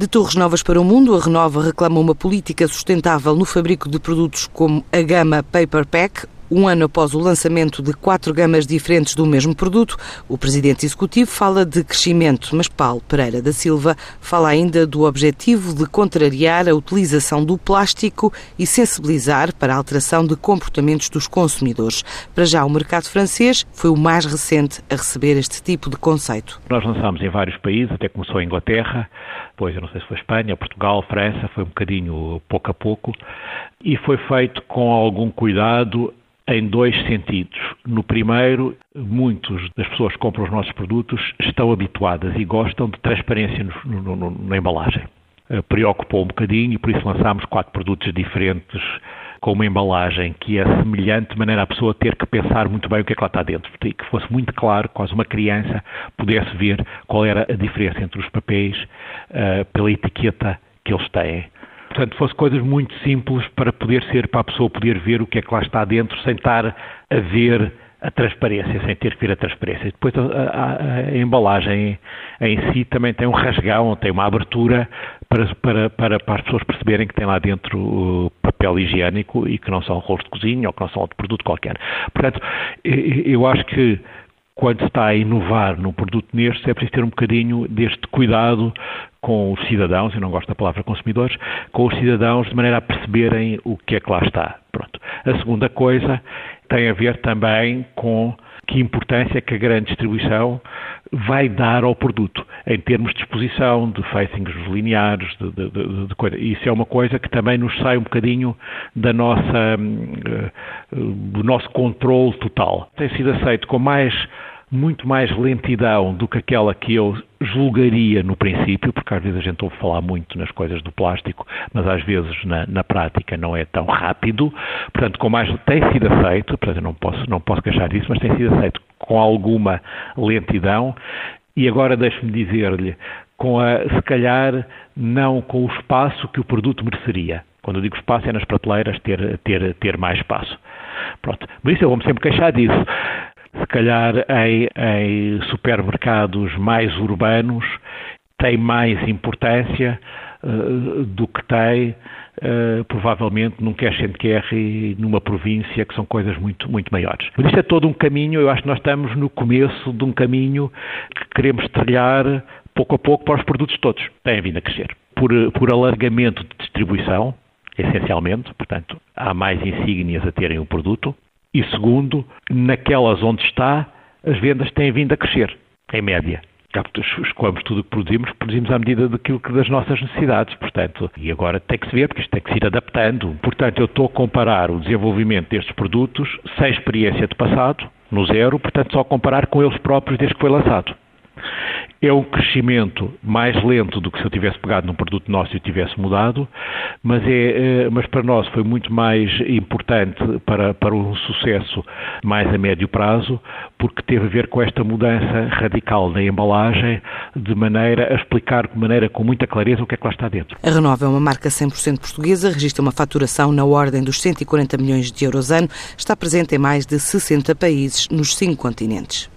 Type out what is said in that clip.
De Torres Novas para o Mundo, a Renova reclama uma política sustentável no fabrico de produtos como a gama Paper Pack, um ano após o lançamento de quatro gamas diferentes do mesmo produto, o presidente executivo fala de crescimento, mas Paulo Pereira da Silva fala ainda do objetivo de contrariar a utilização do plástico e sensibilizar para a alteração de comportamentos dos consumidores. Para já, o mercado francês foi o mais recente a receber este tipo de conceito. Nós lançámos em vários países, até começou em Inglaterra, depois eu não sei se foi Espanha, Portugal, França, foi um bocadinho pouco a pouco, e foi feito com algum cuidado em dois sentidos. No primeiro, muitas das pessoas que compram os nossos produtos estão habituadas e gostam de transparência no, no, no, na embalagem. Uh, preocupou um bocadinho e por isso lançámos quatro produtos diferentes com uma embalagem que é semelhante, de maneira a pessoa ter que pensar muito bem o que é que lá está dentro, e que fosse muito claro, quase uma criança pudesse ver qual era a diferença entre os papéis uh, pela etiqueta que eles têm. Portanto, fosse coisas muito simples para poder ser, para a pessoa poder ver o que é que lá está dentro sem estar a ver a transparência, sem ter que ver a transparência. Depois a, a, a, embalagem em si também tem um rasgão, tem uma abertura para, para, para, para, as pessoas perceberem que tem lá dentro papel higiênico e que não são rolos de cozinha ou que não são outro produto qualquer. Portanto, eu acho que quando está a inovar num produto neste, é preciso ter um bocadinho deste cuidado com os cidadãos, eu não gosto da palavra consumidores, com os cidadãos de maneira a perceberem o que é que lá está. Pronto. A segunda coisa tem a ver também com que importância que a grande distribuição vai dar ao produto, em termos de exposição, de facings lineares, de, de, de, de coisa. Isso é uma coisa que também nos sai um bocadinho da nossa, uh, do nosso controle total. Tem sido aceito com mais muito mais lentidão do que aquela que eu julgaria no princípio, porque às vezes a gente ouve falar muito nas coisas do plástico, mas às vezes na, na prática não é tão rápido. Portanto, com mais tem sido aceito, portanto, não posso, não posso queixar disso, mas tem sido aceito com alguma lentidão. E agora deixe-me dizer-lhe, com a, se calhar não com o espaço que o produto mereceria. Quando eu digo espaço é nas prateleiras ter, ter, ter mais espaço. Pronto. Por isso eu vou-me sempre queixar disso se calhar em, em supermercados mais urbanos tem mais importância uh, do que tem uh, provavelmente num cash and carry numa província que são coisas muito, muito maiores. Mas isto é todo um caminho, eu acho que nós estamos no começo de um caminho que queremos trilhar pouco a pouco para os produtos todos. Têm vindo a crescer. Por, por alargamento de distribuição, essencialmente, portanto, há mais insígnias a terem o produto, e segundo, naquelas onde está, as vendas têm vindo a crescer, em média. Escoamos tudo o que produzimos, produzimos à medida daquilo que das nossas necessidades, portanto, e agora tem que se ver, porque isto tem que se ir adaptando. Portanto, eu estou a comparar o desenvolvimento destes produtos sem experiência de passado, no zero, portanto, só comparar com eles próprios desde que foi lançado. É um crescimento mais lento do que se eu tivesse pegado num produto nosso e tivesse mudado, mas, é, eh, mas para nós foi muito mais importante para, para um sucesso mais a médio prazo, porque teve a ver com esta mudança radical na embalagem, de maneira a explicar de maneira com muita clareza o que é que lá está dentro. A Renova é uma marca 100% portuguesa, registra uma faturação na ordem dos 140 milhões de euros ano, está presente em mais de 60 países nos cinco continentes.